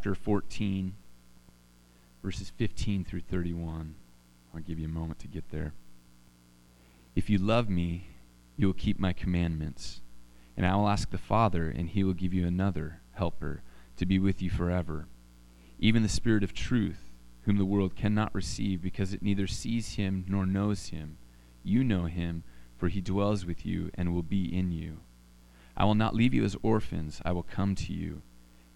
chapter 14, verses 15 through 31. I'll give you a moment to get there. If you love me, you will keep my commandments. And I will ask the Father, and he will give you another helper to be with you forever, even the Spirit of truth, whom the world cannot receive because it neither sees him nor knows him. You know him, for he dwells with you and will be in you. I will not leave you as orphans, I will come to you.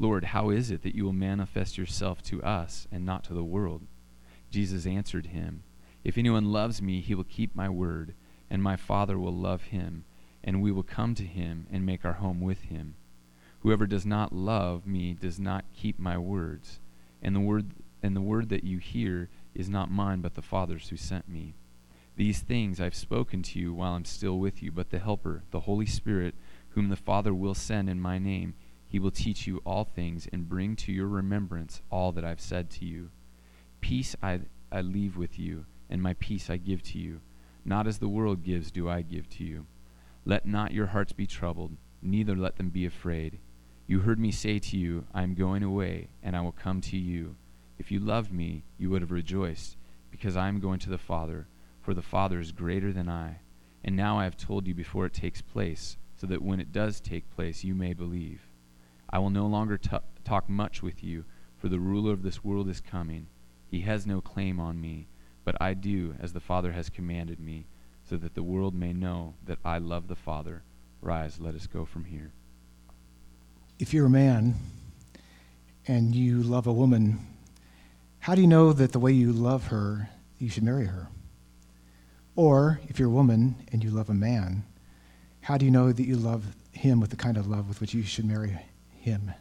Lord, how is it that you will manifest yourself to us and not to the world? Jesus answered him, If anyone loves me, he will keep my word, and my Father will love him, and we will come to him and make our home with him. Whoever does not love me does not keep my words, and the word and the word that you hear is not mine but the Father's who sent me. These things I've spoken to you while I'm still with you, but the helper, the Holy Spirit, whom the Father will send in my name, he will teach you all things and bring to your remembrance all that I've said to you. Peace I, I leave with you, and my peace I give to you. Not as the world gives, do I give to you. Let not your hearts be troubled, neither let them be afraid. You heard me say to you, I am going away, and I will come to you. If you loved me, you would have rejoiced, because I am going to the Father, for the Father is greater than I. And now I have told you before it takes place, so that when it does take place, you may believe. I will no longer t- talk much with you, for the ruler of this world is coming. He has no claim on me, but I do as the Father has commanded me, so that the world may know that I love the Father. Rise, let us go from here. If you're a man and you love a woman, how do you know that the way you love her, you should marry her? Or if you're a woman and you love a man, how do you know that you love him with the kind of love with which you should marry him.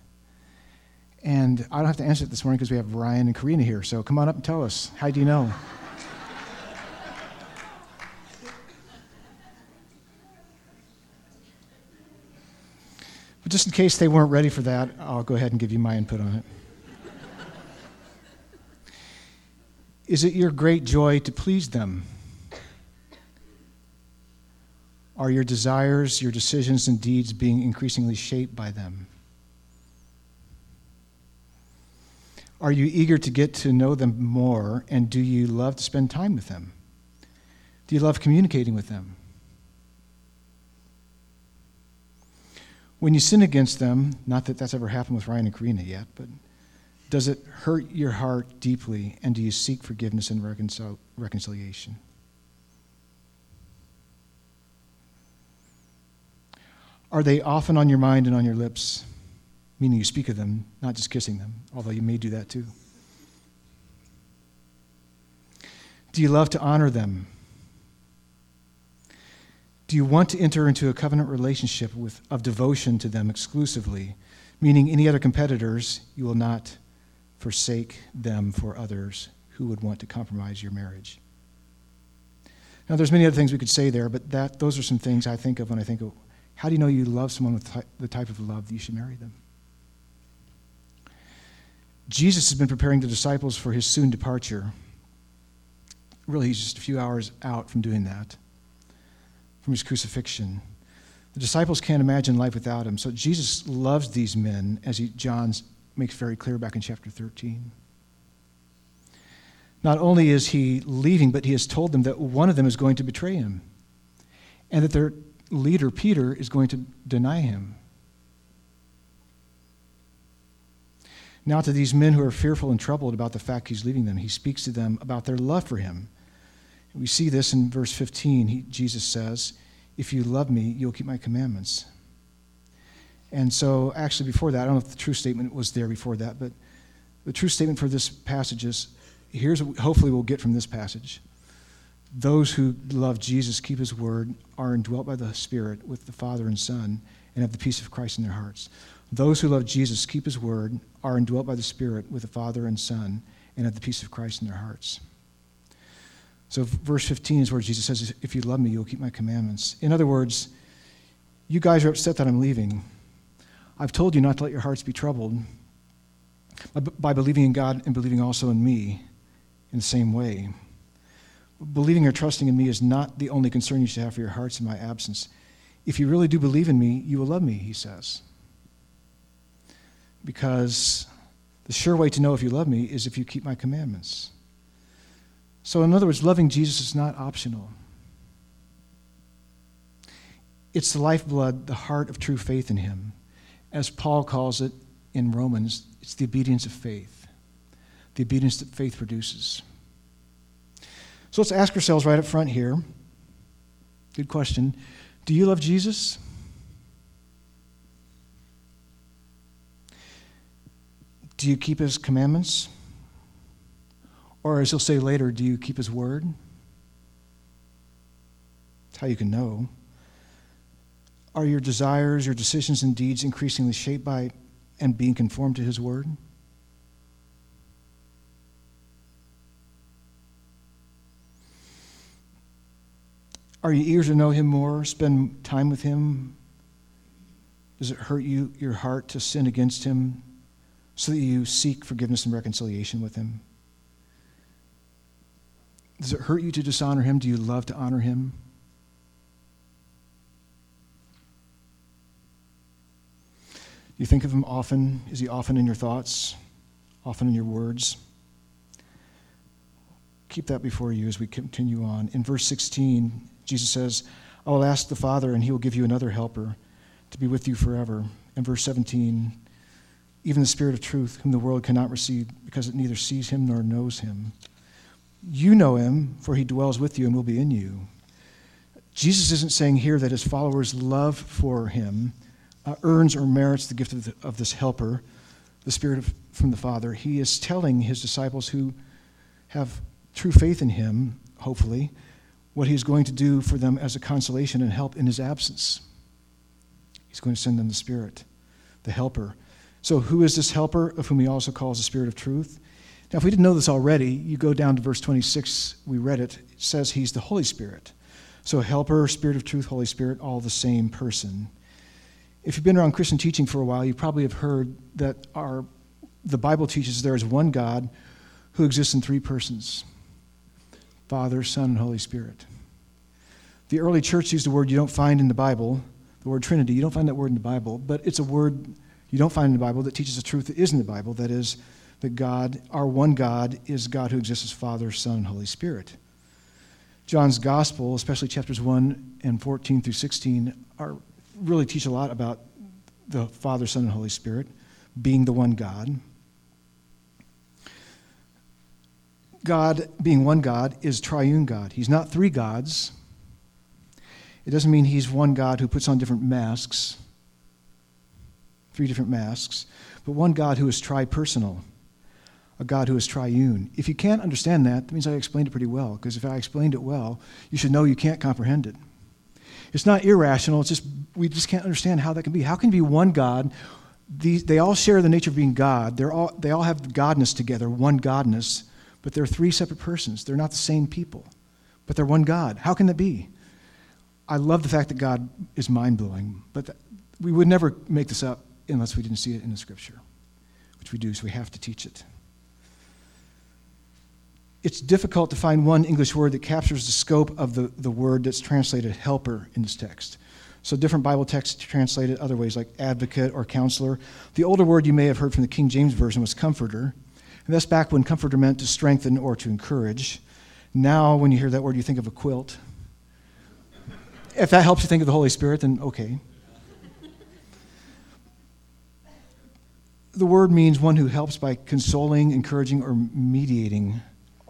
And I don't have to answer it this morning because we have Ryan and Karina here. So come on up and tell us. How do you know? but just in case they weren't ready for that, I'll go ahead and give you my input on it. Is it your great joy to please them? Are your desires, your decisions, and deeds being increasingly shaped by them? Are you eager to get to know them more, and do you love to spend time with them? Do you love communicating with them? When you sin against them, not that that's ever happened with Ryan and Karina yet, but does it hurt your heart deeply, and do you seek forgiveness and reconcil- reconciliation? Are they often on your mind and on your lips? Meaning you speak of them, not just kissing them, although you may do that too. Do you love to honor them? Do you want to enter into a covenant relationship with, of devotion to them exclusively, meaning any other competitors, you will not forsake them for others who would want to compromise your marriage? Now, there's many other things we could say there, but that, those are some things I think of when I think of how do you know you love someone with the type of love that you should marry them? Jesus has been preparing the disciples for his soon departure. Really, he's just a few hours out from doing that, from his crucifixion. The disciples can't imagine life without him. So Jesus loves these men, as he, John makes very clear back in chapter 13. Not only is he leaving, but he has told them that one of them is going to betray him, and that their leader, Peter, is going to deny him. Now, to these men who are fearful and troubled about the fact he's leaving them, he speaks to them about their love for him. We see this in verse 15. He, Jesus says, If you love me, you'll keep my commandments. And so, actually, before that, I don't know if the true statement was there before that, but the true statement for this passage is here's what hopefully we'll get from this passage. Those who love Jesus, keep his word, are indwelt by the Spirit with the Father and Son, and have the peace of Christ in their hearts. Those who love Jesus, keep his word, are indwelt by the Spirit with the Father and Son, and have the peace of Christ in their hearts. So, verse 15 is where Jesus says, If you love me, you'll keep my commandments. In other words, you guys are upset that I'm leaving. I've told you not to let your hearts be troubled by believing in God and believing also in me in the same way. Believing or trusting in me is not the only concern you should have for your hearts in my absence. If you really do believe in me, you will love me, he says. Because the sure way to know if you love me is if you keep my commandments. So, in other words, loving Jesus is not optional. It's the lifeblood, the heart of true faith in him. As Paul calls it in Romans, it's the obedience of faith, the obedience that faith produces. So let's ask ourselves right up front here. Good question. Do you love Jesus? Do you keep his commandments? Or, as he'll say later, do you keep his word? That's how you can know. Are your desires, your decisions, and deeds increasingly shaped by and being conformed to his word? Are you eager to know him more, spend time with him? Does it hurt you, your heart, to sin against him so that you seek forgiveness and reconciliation with him? Does it hurt you to dishonor him? Do you love to honor him? Do you think of him often? Is he often in your thoughts? Often in your words? Keep that before you as we continue on. In verse 16, Jesus says, I will ask the Father, and he will give you another helper to be with you forever. In verse 17, even the Spirit of truth, whom the world cannot receive because it neither sees him nor knows him. You know him, for he dwells with you and will be in you. Jesus isn't saying here that his followers' love for him uh, earns or merits the gift of, the, of this helper, the Spirit of, from the Father. He is telling his disciples who have true faith in him, hopefully, what he's going to do for them as a consolation and help in his absence. He's going to send them the Spirit, the helper. So, who is this helper of whom he also calls the Spirit of truth? Now, if we didn't know this already, you go down to verse 26, we read it, it says he's the Holy Spirit. So, helper, Spirit of truth, Holy Spirit, all the same person. If you've been around Christian teaching for a while, you probably have heard that our, the Bible teaches there is one God who exists in three persons Father, Son, and Holy Spirit. The early church used a word you don't find in the Bible, the word Trinity. You don't find that word in the Bible, but it's a word you don't find in the Bible that teaches the truth that is in the Bible. That is, that God, our one God, is God who exists as Father, Son, and Holy Spirit. John's Gospel, especially chapters 1 and 14 through 16, are, really teach a lot about the Father, Son, and Holy Spirit being the one God. God, being one God, is triune God. He's not three gods. It doesn't mean he's one God who puts on different masks, three different masks, but one God who is tri-personal a God who is triune. If you can't understand that, that means I explained it pretty well, because if I explained it well, you should know you can't comprehend it. It's not irrational, it's just we just can't understand how that can be. How can be one God? These, they all share the nature of being God. They're all, they all have godness together, one godness, but they're three separate persons. They're not the same people, but they're one God. How can that be? I love the fact that God is mind blowing, but we would never make this up unless we didn't see it in the scripture, which we do, so we have to teach it it's difficult to find one English word that captures the scope of the, the word that's translated helper in this text. So different Bible texts translate it other ways, like advocate or counselor. The older word you may have heard from the King James Version was comforter. And that's back when comforter meant to strengthen or to encourage. Now, when you hear that word, you think of a quilt. If that helps you think of the Holy Spirit, then okay. The word means one who helps by consoling, encouraging, or mediating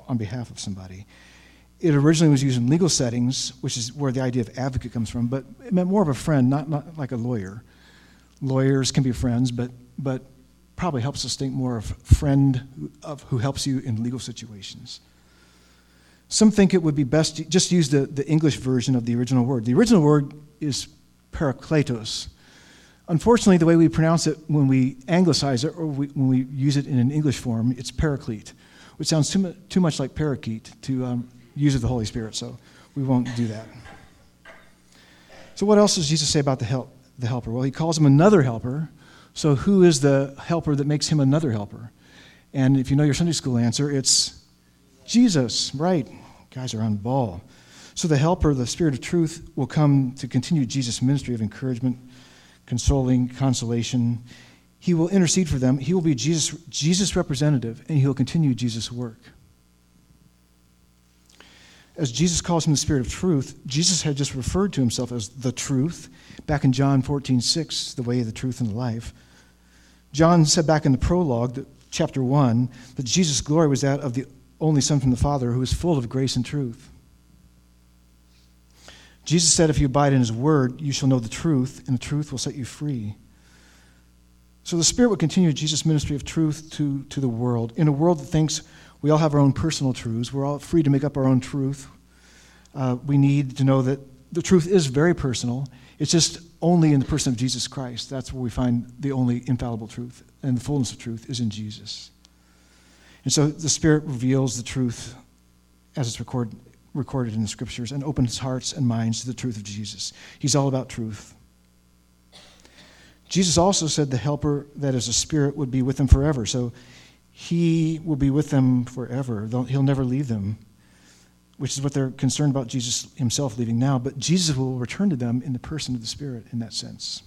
on behalf of somebody. It originally was used in legal settings, which is where the idea of advocate comes from, but it meant more of a friend, not, not like a lawyer. Lawyers can be friends, but, but probably helps us think more of friend of who helps you in legal situations. Some think it would be best to just use the, the English version of the original word. The original word is parakletos. Unfortunately, the way we pronounce it when we anglicize it or we, when we use it in an English form, it's paraclete which sounds too, too much like parakeet to, um, use of the Holy Spirit, so we won't do that. So, what else does Jesus say about the, help, the helper? Well, he calls him another helper. So, who is the helper that makes him another helper? And if you know your Sunday school answer, it's Jesus, right? Guys are on ball. So, the helper, the Spirit of truth, will come to continue Jesus' ministry of encouragement, consoling, consolation. He will intercede for them. He will be Jesus' Jesus representative, and he'll continue Jesus' work as Jesus calls him the Spirit of truth, Jesus had just referred to himself as the truth back in John 14, 6, the way, the truth, and the life. John said back in the prologue, chapter 1, that Jesus' glory was that of the only Son from the Father who is full of grace and truth. Jesus said, If you abide in his word, you shall know the truth, and the truth will set you free. So the Spirit will continue Jesus' ministry of truth to, to the world. In a world that thinks we all have our own personal truths. We're all free to make up our own truth. Uh, we need to know that the truth is very personal. It's just only in the person of Jesus Christ. That's where we find the only infallible truth. And the fullness of truth is in Jesus. And so the Spirit reveals the truth as it's record, recorded in the Scriptures and opens hearts and minds to the truth of Jesus. He's all about truth. Jesus also said the Helper, that is a Spirit, would be with them forever. So he will be with them forever. He'll never leave them, which is what they're concerned about Jesus himself leaving now. But Jesus will return to them in the person of the Spirit in that sense.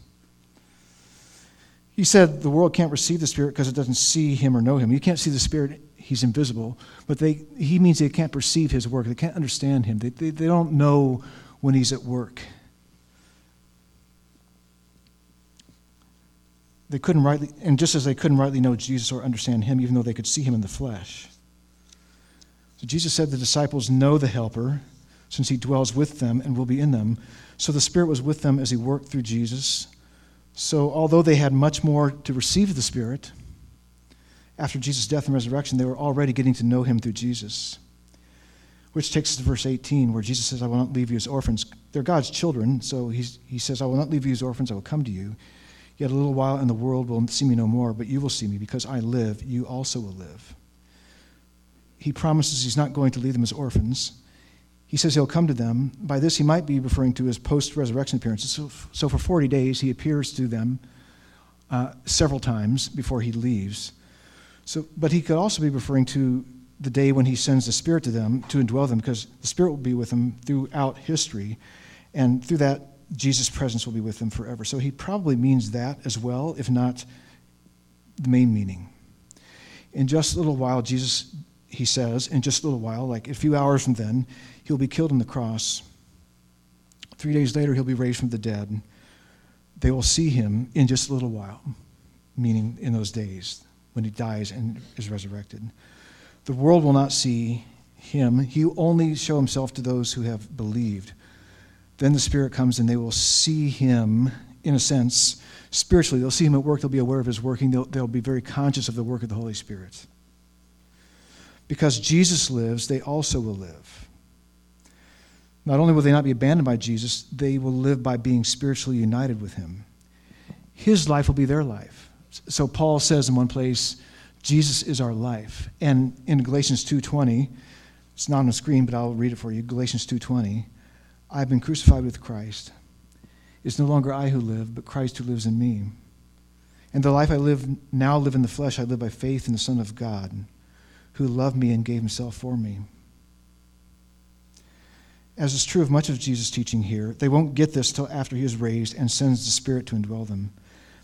He said the world can't receive the Spirit because it doesn't see him or know him. You can't see the Spirit, he's invisible. But they, he means they can't perceive his work, they can't understand him, they, they, they don't know when he's at work. they couldn't rightly, and just as they couldn't rightly know Jesus or understand him, even though they could see him in the flesh. So Jesus said the disciples know the Helper, since he dwells with them and will be in them. So the Spirit was with them as he worked through Jesus. So although they had much more to receive the Spirit, after Jesus' death and resurrection, they were already getting to know him through Jesus. Which takes us to verse 18, where Jesus says, I will not leave you as orphans. They're God's children, so he says, I will not leave you as orphans, I will come to you. Yet a little while, and the world will see me no more, but you will see me. Because I live, you also will live. He promises he's not going to leave them as orphans. He says he'll come to them. By this, he might be referring to his post resurrection appearances. So, so, for 40 days, he appears to them uh, several times before he leaves. So, but he could also be referring to the day when he sends the Spirit to them to indwell them, because the Spirit will be with them throughout history. And through that, Jesus' presence will be with them forever. So he probably means that as well, if not the main meaning. In just a little while, Jesus, he says, in just a little while, like a few hours from then, he'll be killed on the cross. Three days later, he'll be raised from the dead. They will see him in just a little while, meaning in those days when he dies and is resurrected. The world will not see him. He will only show himself to those who have believed. Then the Spirit comes and they will see him, in a sense, spiritually. They'll see him at work, they'll be aware of his working, they'll, they'll be very conscious of the work of the Holy Spirit. Because Jesus lives, they also will live. Not only will they not be abandoned by Jesus, they will live by being spiritually united with him. His life will be their life. So Paul says in one place, Jesus is our life. And in Galatians 2:20, it's not on the screen, but I'll read it for you. Galatians 2:20, I've been crucified with Christ. It's no longer I who live, but Christ who lives in me. And the life I live now live in the flesh, I live by faith in the Son of God, who loved me and gave himself for me. As is true of much of Jesus' teaching here, they won't get this till after he is raised and sends the Spirit to indwell them.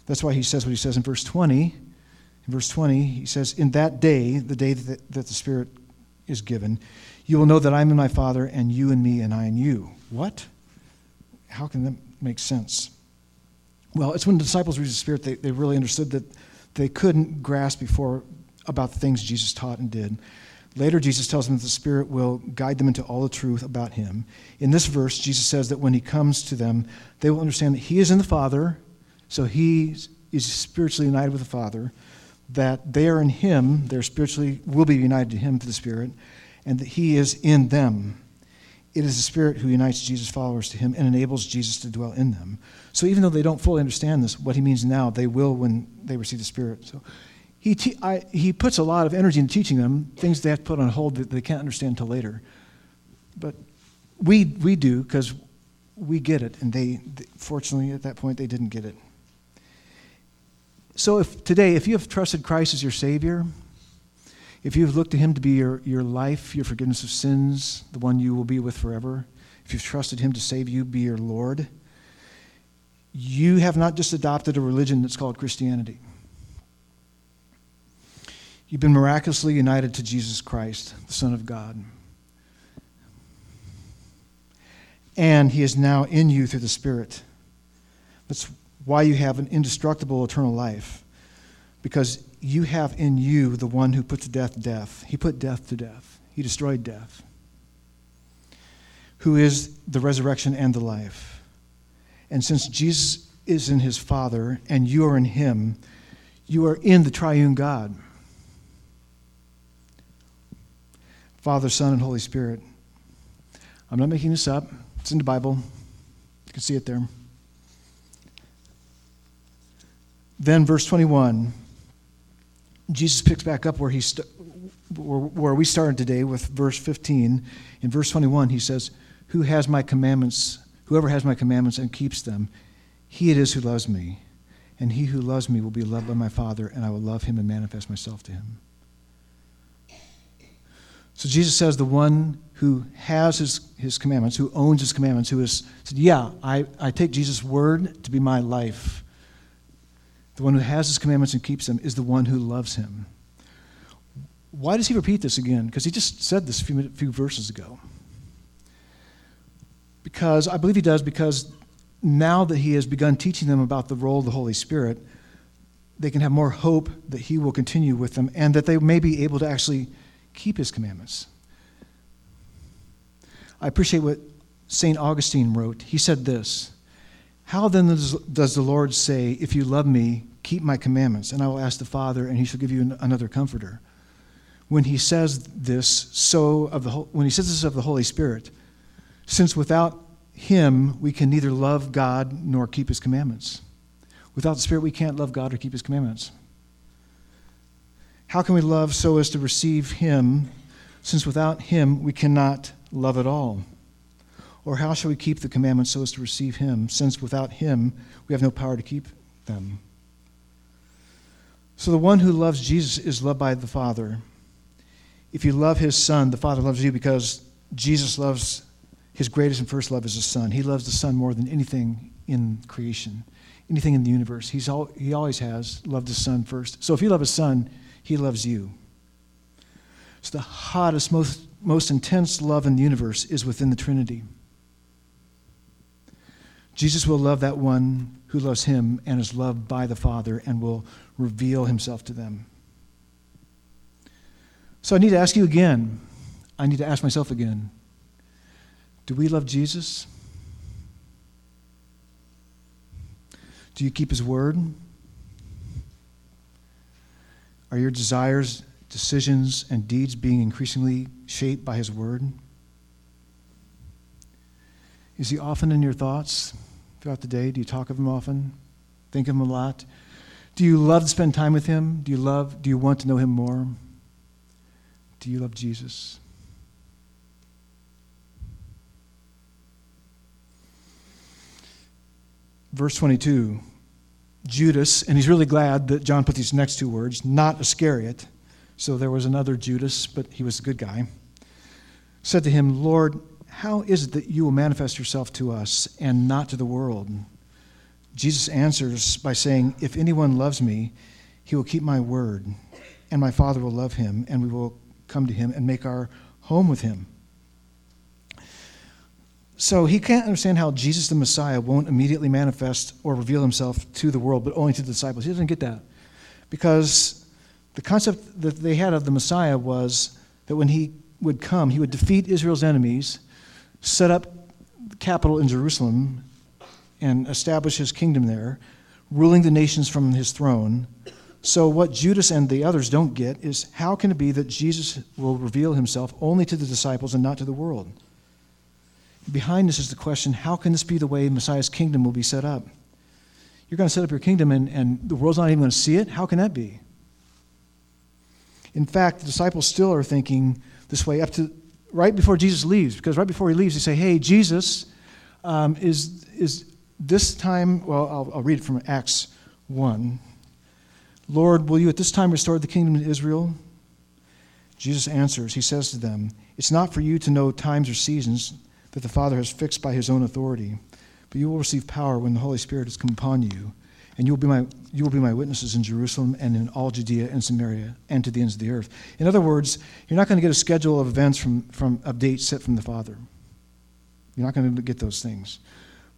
That's why he says what he says in verse 20. In verse 20, he says, In that day, the day that, that the Spirit is given, you will know that I am in my Father, and you in me, and I in you. What? How can that make sense? Well, it's when the disciples received the Spirit, they, they really understood that they couldn't grasp before about the things Jesus taught and did. Later, Jesus tells them that the Spirit will guide them into all the truth about Him. In this verse, Jesus says that when He comes to them, they will understand that He is in the Father, so He is spiritually united with the Father, that they are in Him, they're spiritually, will be united to Him through the Spirit, and that He is in them. It is the Spirit who unites Jesus' followers to Him and enables Jesus to dwell in them. So even though they don't fully understand this, what He means now, they will when they receive the Spirit. So He, te- I, he puts a lot of energy into teaching them things they have to put on hold that they can't understand until later. But we, we do because we get it. And they, fortunately, at that point, they didn't get it. So if today, if you have trusted Christ as your Savior, if you've looked to Him to be your, your life, your forgiveness of sins, the one you will be with forever, if you've trusted Him to save you, be your Lord, you have not just adopted a religion that's called Christianity. You've been miraculously united to Jesus Christ, the Son of God. And He is now in you through the Spirit. That's why you have an indestructible eternal life. Because you have in you the one who put to death death. He put death to death, He destroyed death, who is the resurrection and the life. And since Jesus is in His Father and you are in Him, you are in the triune God. Father, Son, and Holy Spirit. I'm not making this up. It's in the Bible. You can see it there. Then, verse 21, Jesus picks back up where, he st- where we started today with verse 15. In verse 21, he says, Who has my commandments? Whoever has my commandments and keeps them, he it is who loves me. And he who loves me will be loved by my Father, and I will love him and manifest myself to him. So Jesus says, the one who has his, his commandments, who owns his commandments, who has said, Yeah, I, I take Jesus' word to be my life. The one who has his commandments and keeps them is the one who loves him. Why does he repeat this again? Because he just said this a few, few verses ago. Because I believe he does, because now that he has begun teaching them about the role of the Holy Spirit, they can have more hope that he will continue with them and that they may be able to actually keep his commandments. I appreciate what St. Augustine wrote. He said this How then does the Lord say, If you love me, keep my commandments, and I will ask the Father, and he shall give you another comforter? When he says this, so of the when he says this of the Holy Spirit, since without him we can neither love God nor keep his commandments. Without the Spirit, we can't love God or keep his commandments. How can we love so as to receive Him, since without Him we cannot love at all? Or how shall we keep the commandments so as to receive Him, since without Him we have no power to keep them? So the one who loves Jesus is loved by the Father. If you love His Son, the Father loves you because Jesus loves His greatest and first love is His Son. He loves the Son more than anything in creation, anything in the universe. He's all, he always has loved His Son first. So if you love His Son, he loves you. So the hottest, most, most intense love in the universe is within the Trinity. Jesus will love that one who loves him and is loved by the Father and will reveal himself to them. So I need to ask you again. I need to ask myself again. Do we love Jesus? Do you keep his word? Are your desires, decisions, and deeds being increasingly shaped by His Word? Is He often in your thoughts throughout the day? Do you talk of Him often? Think of Him a lot? Do you love to spend time with Him? Do you love, do you want to know Him more? Do you love Jesus? Verse 22 Judas, and he's really glad that John put these next two words, not Iscariot. So there was another Judas, but he was a good guy. Said to him, Lord, how is it that you will manifest yourself to us and not to the world? Jesus answers by saying, If anyone loves me, he will keep my word, and my Father will love him, and we will come to him and make our home with him. So he can't understand how Jesus the Messiah won't immediately manifest or reveal himself to the world, but only to the disciples. He doesn't get that. Because the concept that they had of the Messiah was that when he would come, he would defeat Israel's enemies, set up capital in Jerusalem, and establish his kingdom there, ruling the nations from his throne. So, what Judas and the others don't get is how can it be that Jesus will reveal himself only to the disciples and not to the world? behind this is the question how can this be the way Messiah's kingdom will be set up? You're going to set up your kingdom and, and the world's not even going to see it? How can that be? In fact, the disciples still are thinking this way up to right before Jesus leaves, because right before he leaves, they say, Hey, Jesus, um, is, is this time, well, I'll, I'll read it from Acts 1. Lord, will you at this time restore the kingdom to Israel? Jesus answers, He says to them, It's not for you to know times or seasons that the Father has fixed by His own authority, but you will receive power when the Holy Spirit has come upon you, and you will be my, you will be my witnesses in Jerusalem and in all Judea and Samaria and to the ends of the earth. In other words, you're not going to get a schedule of events from, from a date set from the Father. You're not going to get those things.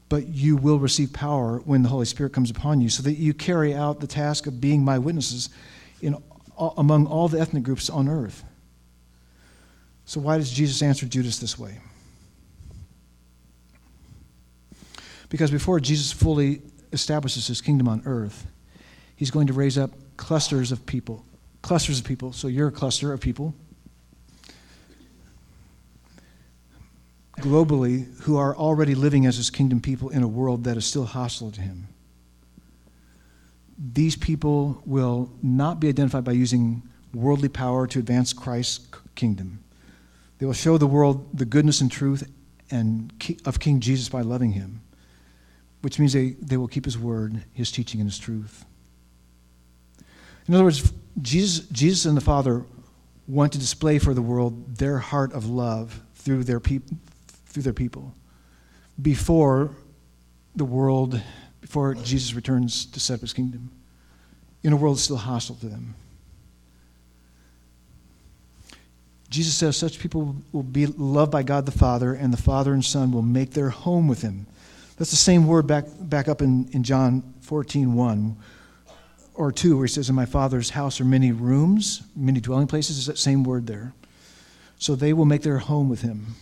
But you will receive power when the Holy Spirit comes upon you so that you carry out the task of being my witnesses in, among all the ethnic groups on earth. So, why does Jesus answer Judas this way? Because before Jesus fully establishes his kingdom on earth, he's going to raise up clusters of people. Clusters of people. So, you're a cluster of people. Globally, who are already living as his kingdom people in a world that is still hostile to him. These people will not be identified by using worldly power to advance Christ's kingdom they will show the world the goodness and truth and of King Jesus by loving him, which means they, they will keep his word, his teaching, and his truth. In other words, Jesus, Jesus and the Father want to display for the world their heart of love through their, peop- through their people before the world, before Jesus returns to set up his kingdom, in a world still hostile to them. Jesus says such people will be loved by God the Father, and the Father and Son will make their home with him. That's the same word back, back up in, in John 14, 1 or 2, where he says, In my Father's house are many rooms, many dwelling places. Is that same word there? So they will make their home with him.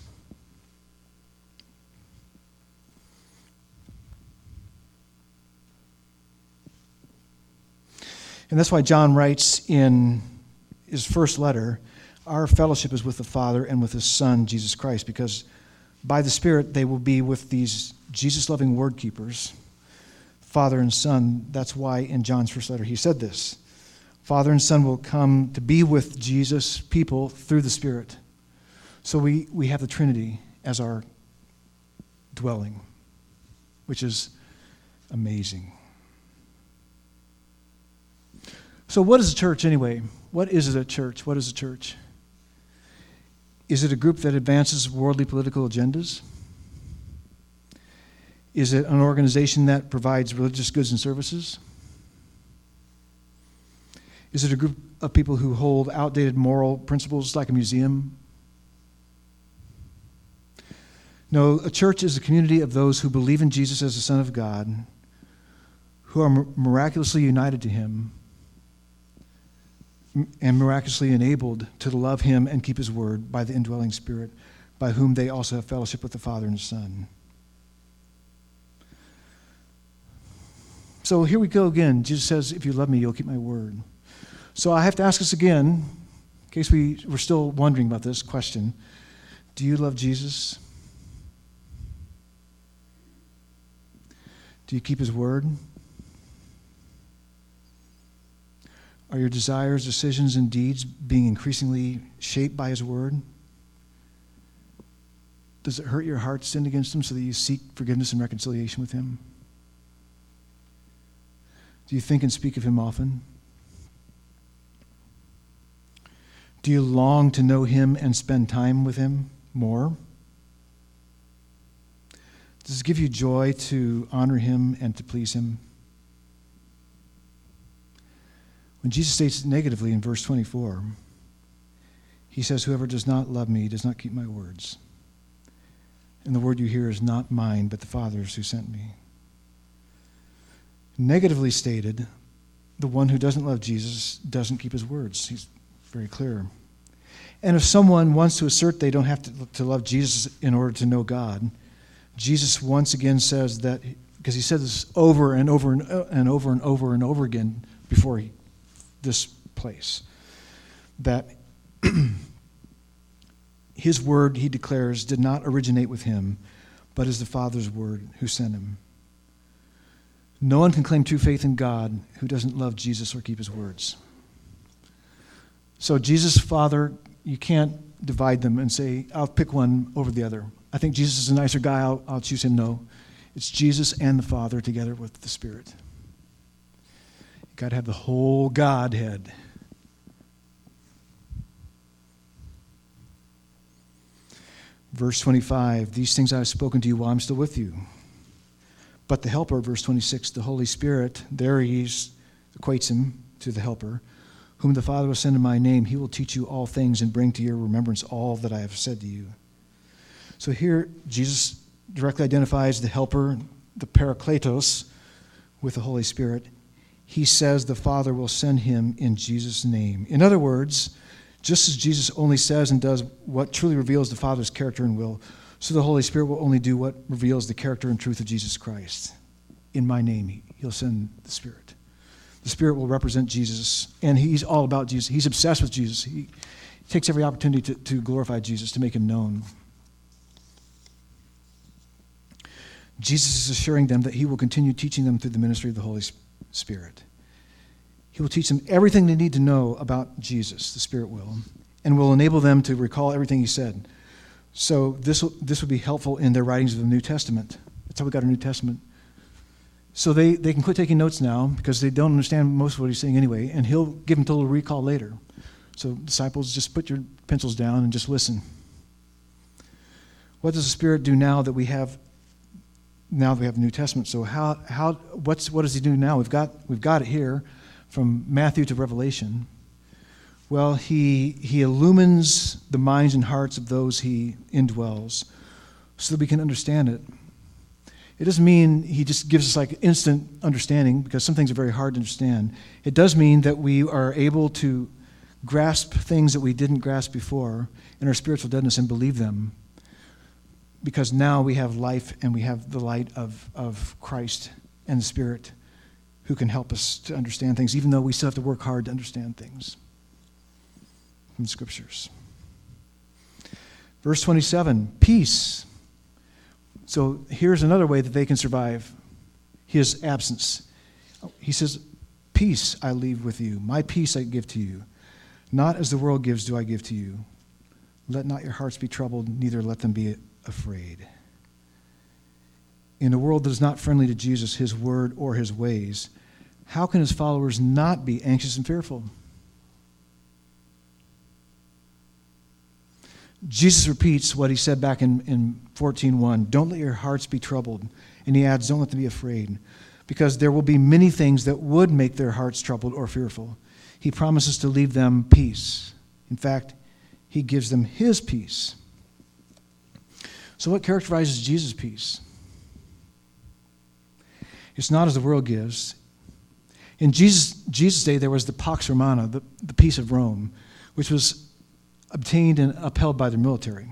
And that's why John writes in his first letter our fellowship is with the Father and with His Son, Jesus Christ, because by the Spirit they will be with these Jesus loving word keepers, Father and Son. That's why in John's first letter he said this Father and Son will come to be with Jesus' people through the Spirit. So we, we have the Trinity as our dwelling, which is amazing. So, what is a church anyway? What is a church? What is a church? Is it a group that advances worldly political agendas? Is it an organization that provides religious goods and services? Is it a group of people who hold outdated moral principles like a museum? No, a church is a community of those who believe in Jesus as the Son of God, who are miraculously united to Him, and miraculously enabled to love him and keep his word by the indwelling spirit, by whom they also have fellowship with the Father and the Son. So here we go again. Jesus says, If you love me, you'll keep my word. So I have to ask us again, in case we, we're still wondering about this question Do you love Jesus? Do you keep his word? Are your desires, decisions, and deeds being increasingly shaped by His Word? Does it hurt your heart to sin against Him so that you seek forgiveness and reconciliation with Him? Do you think and speak of Him often? Do you long to know Him and spend time with Him more? Does it give you joy to honor Him and to please Him? When Jesus states it negatively in verse 24, he says, Whoever does not love me does not keep my words. And the word you hear is not mine, but the Father's who sent me. Negatively stated, the one who doesn't love Jesus doesn't keep his words. He's very clear. And if someone wants to assert they don't have to, love Jesus in order to know God, Jesus once again says that, because he said this over and over and, and over and over and over again before he this place. That his word, he declares, did not originate with him, but is the Father's word who sent him. No one can claim true faith in God who doesn't love Jesus or keep his words. So, Jesus, Father, you can't divide them and say, I'll pick one over the other. I think Jesus is a nicer guy, I'll, I'll choose him. No. It's Jesus and the Father together with the Spirit. You've got to have the whole Godhead. Verse 25, these things I have spoken to you while I'm still with you. But the Helper, verse 26, the Holy Spirit, there he equates him to the Helper, whom the Father will send in my name. He will teach you all things and bring to your remembrance all that I have said to you. So here, Jesus directly identifies the Helper, the Parakletos, with the Holy Spirit. He says the Father will send him in Jesus' name. In other words, just as Jesus only says and does what truly reveals the Father's character and will, so the Holy Spirit will only do what reveals the character and truth of Jesus Christ. In my name, He'll send the Spirit. The Spirit will represent Jesus, and He's all about Jesus. He's obsessed with Jesus. He takes every opportunity to, to glorify Jesus, to make Him known. Jesus is assuring them that He will continue teaching them through the ministry of the Holy Spirit. He will teach them everything they need to know about Jesus, the Spirit will, and will enable them to recall everything He said. So this, this would be helpful in their writings of the New Testament. That's how we got our New Testament. So they, they can quit taking notes now because they don't understand most of what he's saying anyway, and he'll give them total recall later. So, disciples, just put your pencils down and just listen. What does the Spirit do now that we have now that we have the New Testament? So how, how what's what does he do now? We've got we've got it here from Matthew to Revelation. Well, he, he illumines the minds and hearts of those he indwells so that we can understand it. It doesn't mean he just gives us like instant understanding because some things are very hard to understand. It does mean that we are able to grasp things that we didn't grasp before in our spiritual deadness and believe them because now we have life and we have the light of, of Christ and the Spirit who can help us to understand things, even though we still have to work hard to understand things from scriptures. Verse 27 peace. So here's another way that they can survive his absence. He says, Peace I leave with you, my peace I give to you. Not as the world gives, do I give to you. Let not your hearts be troubled, neither let them be afraid. In a world that is not friendly to Jesus, his word, or his ways, how can his followers not be anxious and fearful? Jesus repeats what he said back in, in 14.1. Don't let your hearts be troubled. And he adds, don't let them be afraid. Because there will be many things that would make their hearts troubled or fearful. He promises to leave them peace. In fact, he gives them his peace. So, what characterizes Jesus' peace? It's not as the world gives. In Jesus' Jesus' day, there was the Pax Romana, the, the peace of Rome, which was obtained and upheld by the military.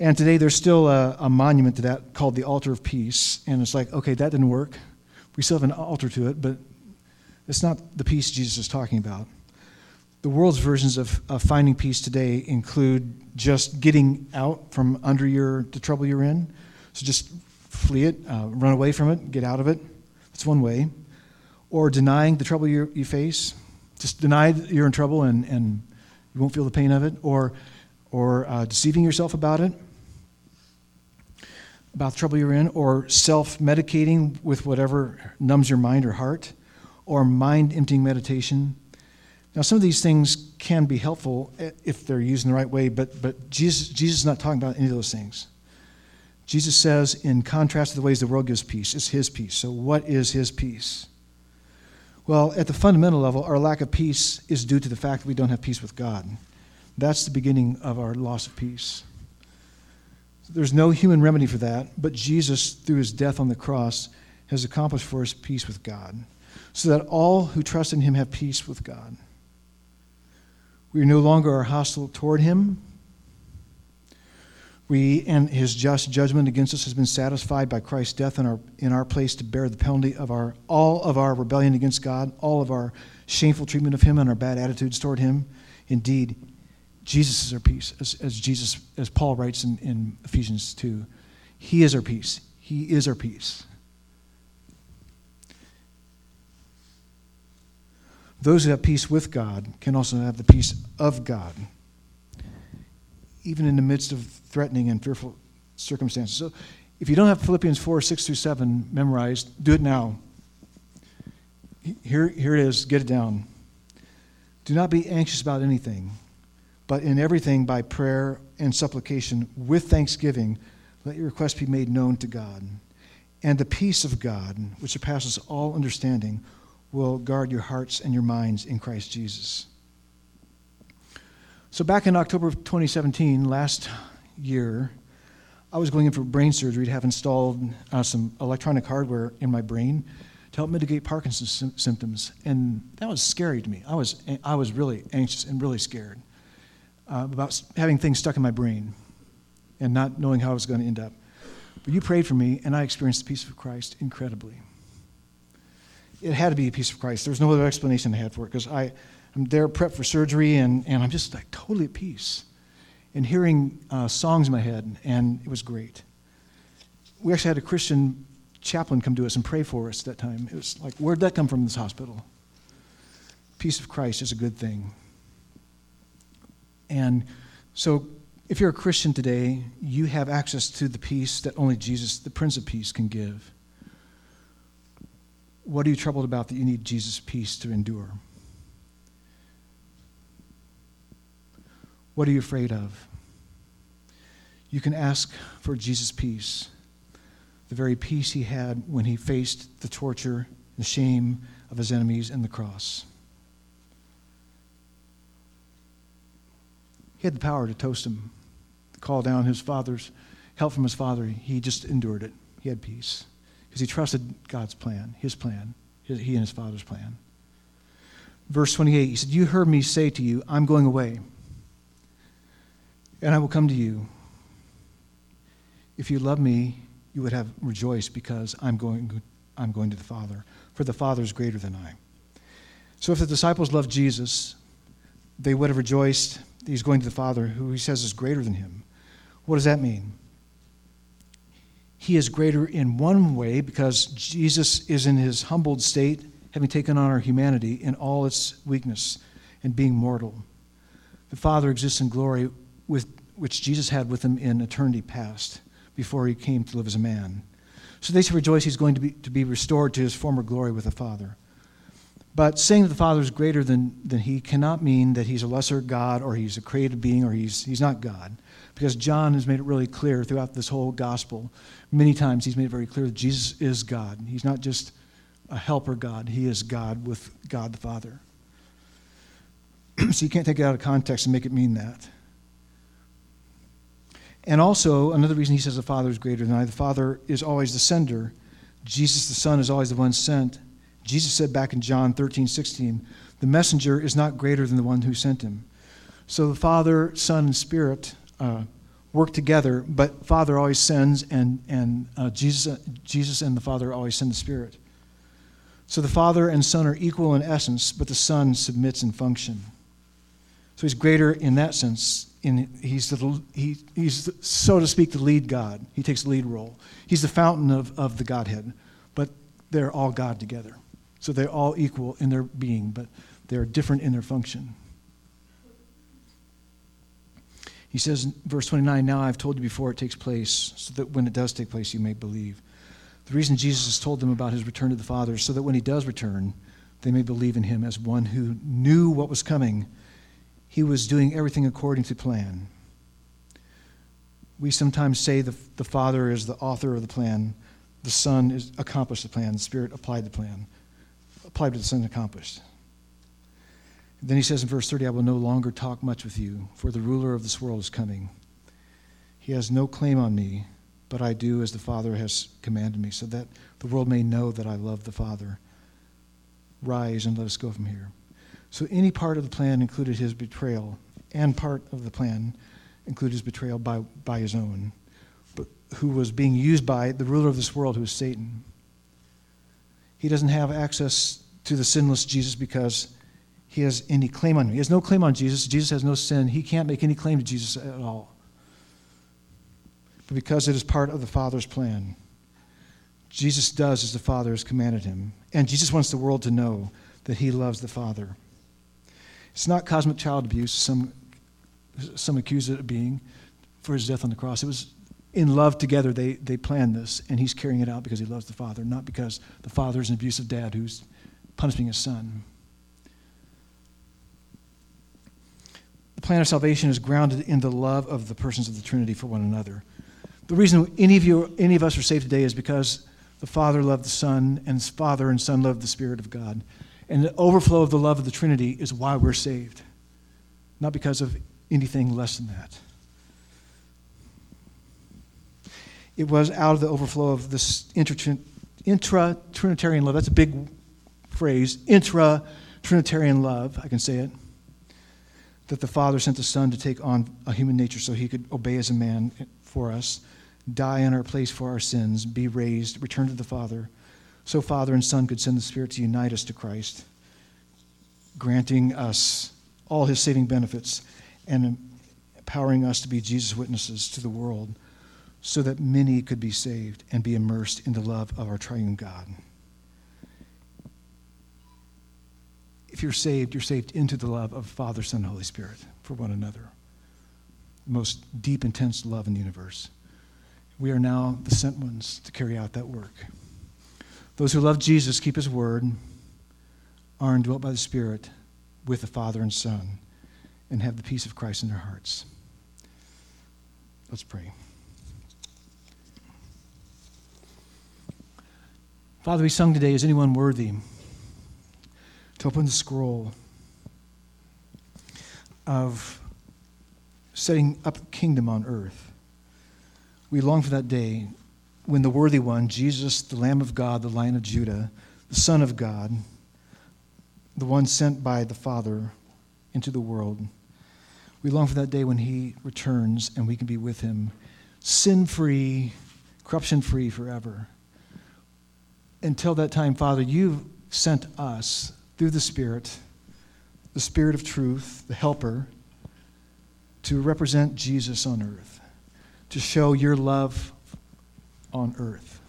And today there's still a, a, monument to that called the Altar of Peace. And it's like, okay, that didn't work. We still have an altar to it, but it's not the peace Jesus is talking about. The world's versions of, of finding peace today include just getting out from under your, the trouble you're in. So just flee it, uh, run away from it, get out of it. That's one way. Or denying the trouble you, you face. Just deny you're in trouble and, and you won't feel the pain of it, or, or uh, deceiving yourself about it, about the trouble you're in, or self medicating with whatever numbs your mind or heart, or mind emptying meditation. Now, some of these things can be helpful if they're used in the right way, but, but Jesus, Jesus is not talking about any of those things. Jesus says, in contrast to the ways the world gives peace, it's his peace. So, what is his peace? Well, at the fundamental level, our lack of peace is due to the fact that we don't have peace with God. That's the beginning of our loss of peace. There's no human remedy for that, but Jesus, through his death on the cross, has accomplished for us peace with God, so that all who trust in him have peace with God. We no longer are hostile toward him, we and his just judgment against us has been satisfied by Christ's death in our, in our place to bear the penalty of our, all of our rebellion against God, all of our shameful treatment of him and our bad attitudes toward him. Indeed, Jesus is our peace, as, as Jesus, as Paul writes in, in Ephesians 2. He is our peace. He is our peace. Those who have peace with God can also have the peace of God. Even in the midst of threatening and fearful circumstances. So if you don't have Philippians 4, 6 through 7 memorized, do it now. Here, here it is. Get it down. Do not be anxious about anything, but in everything by prayer and supplication with thanksgiving, let your requests be made known to God. And the peace of God, which surpasses all understanding, will guard your hearts and your minds in Christ Jesus. So, back in October of 2017, last year, I was going in for brain surgery to have installed uh, some electronic hardware in my brain to help mitigate Parkinson's sy- symptoms. And that was scary to me. I was, I was really anxious and really scared uh, about having things stuck in my brain and not knowing how it was going to end up. But you prayed for me, and I experienced the peace of Christ incredibly. It had to be a peace of Christ. There was no other explanation I had for it because I'm there prepped for surgery, and, and I'm just like totally at peace. And hearing uh, songs in my head, and it was great. We actually had a Christian chaplain come to us and pray for us that time. It was like, where'd that come from this hospital? Peace of Christ is a good thing. And so, if you're a Christian today, you have access to the peace that only Jesus, the Prince of Peace, can give. What are you troubled about that you need Jesus' peace to endure? What are you afraid of? You can ask for Jesus' peace, the very peace he had when he faced the torture, the shame of his enemies, and the cross. He had the power to toast him, call down his father's help from his father. He just endured it. He had peace because he trusted God's plan, his plan, his, he and his father's plan. Verse 28, he said, You heard me say to you, I'm going away, and I will come to you. If you love me, you would have rejoiced because I'm going, I'm going to the Father, for the Father is greater than I. So if the disciples loved Jesus, they would have rejoiced he's going to the Father, who he says is greater than him. What does that mean? He is greater in one way because Jesus is in his humbled state, having taken on our humanity in all its weakness and being mortal. The Father exists in glory with, which Jesus had with him in eternity past before he came to live as a man. So they should rejoice he's going to be, to be restored to his former glory with the Father. But saying that the Father is greater than, than he cannot mean that he's a lesser God or he's a created being or he's, he's not God. Because John has made it really clear throughout this whole gospel. Many times he's made it very clear that Jesus is God. He's not just a helper God, he is God with God the Father. so you can't take it out of context and make it mean that. And also, another reason he says the Father is greater than I, the Father is always the sender. Jesus the Son is always the one sent. Jesus said back in John 13, 16, the messenger is not greater than the one who sent him. So the Father, Son, and Spirit uh, work together, but Father always sends, and, and uh, Jesus, Jesus and the Father always send the Spirit. So the Father and Son are equal in essence, but the Son submits in function. So he's greater in that sense. In, he's, the, he, he's, so to speak, the lead God. He takes the lead role. He's the fountain of, of the Godhead, but they're all God together. So they're all equal in their being, but they're different in their function. He says in verse 29 Now I've told you before it takes place, so that when it does take place, you may believe. The reason Jesus has told them about his return to the Father is so that when he does return, they may believe in him as one who knew what was coming. He was doing everything according to plan. We sometimes say the, the Father is the author of the plan, the Son is accomplished the plan, the Spirit applied the plan, applied to the Son accomplished. Then he says in verse 30, I will no longer talk much with you, for the ruler of this world is coming. He has no claim on me, but I do as the Father has commanded me, so that the world may know that I love the Father. Rise and let us go from here. So any part of the plan included his betrayal, and part of the plan included his betrayal by, by his own, but who was being used by the ruler of this world, who is Satan. He doesn't have access to the sinless Jesus because he has any claim on him. He has no claim on Jesus. Jesus has no sin. He can't make any claim to Jesus at all. But because it is part of the Father's plan, Jesus does as the Father has commanded him. And Jesus wants the world to know that he loves the Father. It's not cosmic child abuse, some some accuse it of being, for his death on the cross. It was in love together they, they planned this, and he's carrying it out because he loves the Father, not because the Father is an abusive dad who's punishing his son. The plan of salvation is grounded in the love of the persons of the Trinity for one another. The reason any of you, any of us are saved today is because the Father loved the Son, and the Father and Son loved the Spirit of God. And the overflow of the love of the Trinity is why we're saved, not because of anything less than that. It was out of the overflow of this intra Trinitarian love. That's a big phrase, intra Trinitarian love, I can say it that the Father sent the Son to take on a human nature so he could obey as a man for us, die in our place for our sins, be raised, return to the Father, so Father and Son could send the Spirit to unite us to Christ, granting us all his saving benefits and empowering us to be Jesus' witnesses to the world so that many could be saved and be immersed in the love of our triune God. if you're saved, you're saved into the love of Father, Son, and Holy Spirit for one another. The most deep, intense love in the universe. We are now the sent ones to carry out that work. Those who love Jesus, keep his word, are indwelt by the Spirit with the Father and Son, and have the peace of Christ in their hearts. Let's pray. Father, we sung today, Is anyone worthy? to open the scroll of setting up kingdom on earth. We long for that day when the worthy one, Jesus, the Lamb of God, the Lion of Judah, the Son of God, the one sent by the Father into the world, we long for that day when he returns and we can be with him, sin free, corruption free forever. Until that time, Father, you've sent us through the Spirit, the Spirit of truth, the helper, to represent Jesus on earth, to show your love on earth,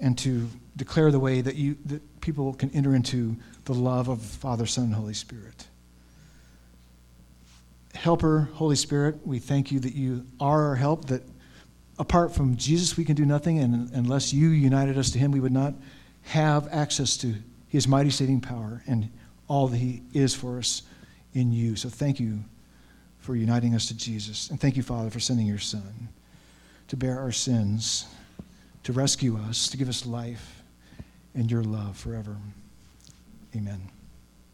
and to declare the way that, you, that people can enter into the love of Father, Son, and Holy Spirit. Helper, Holy Spirit, we thank you that you are our help, that apart from Jesus we can do nothing, and unless you united us to him, we would not have access to his mighty saving power and all that he is for us in you. So thank you for uniting us to Jesus. And thank you, Father, for sending your Son to bear our sins, to rescue us, to give us life and your love forever. Amen.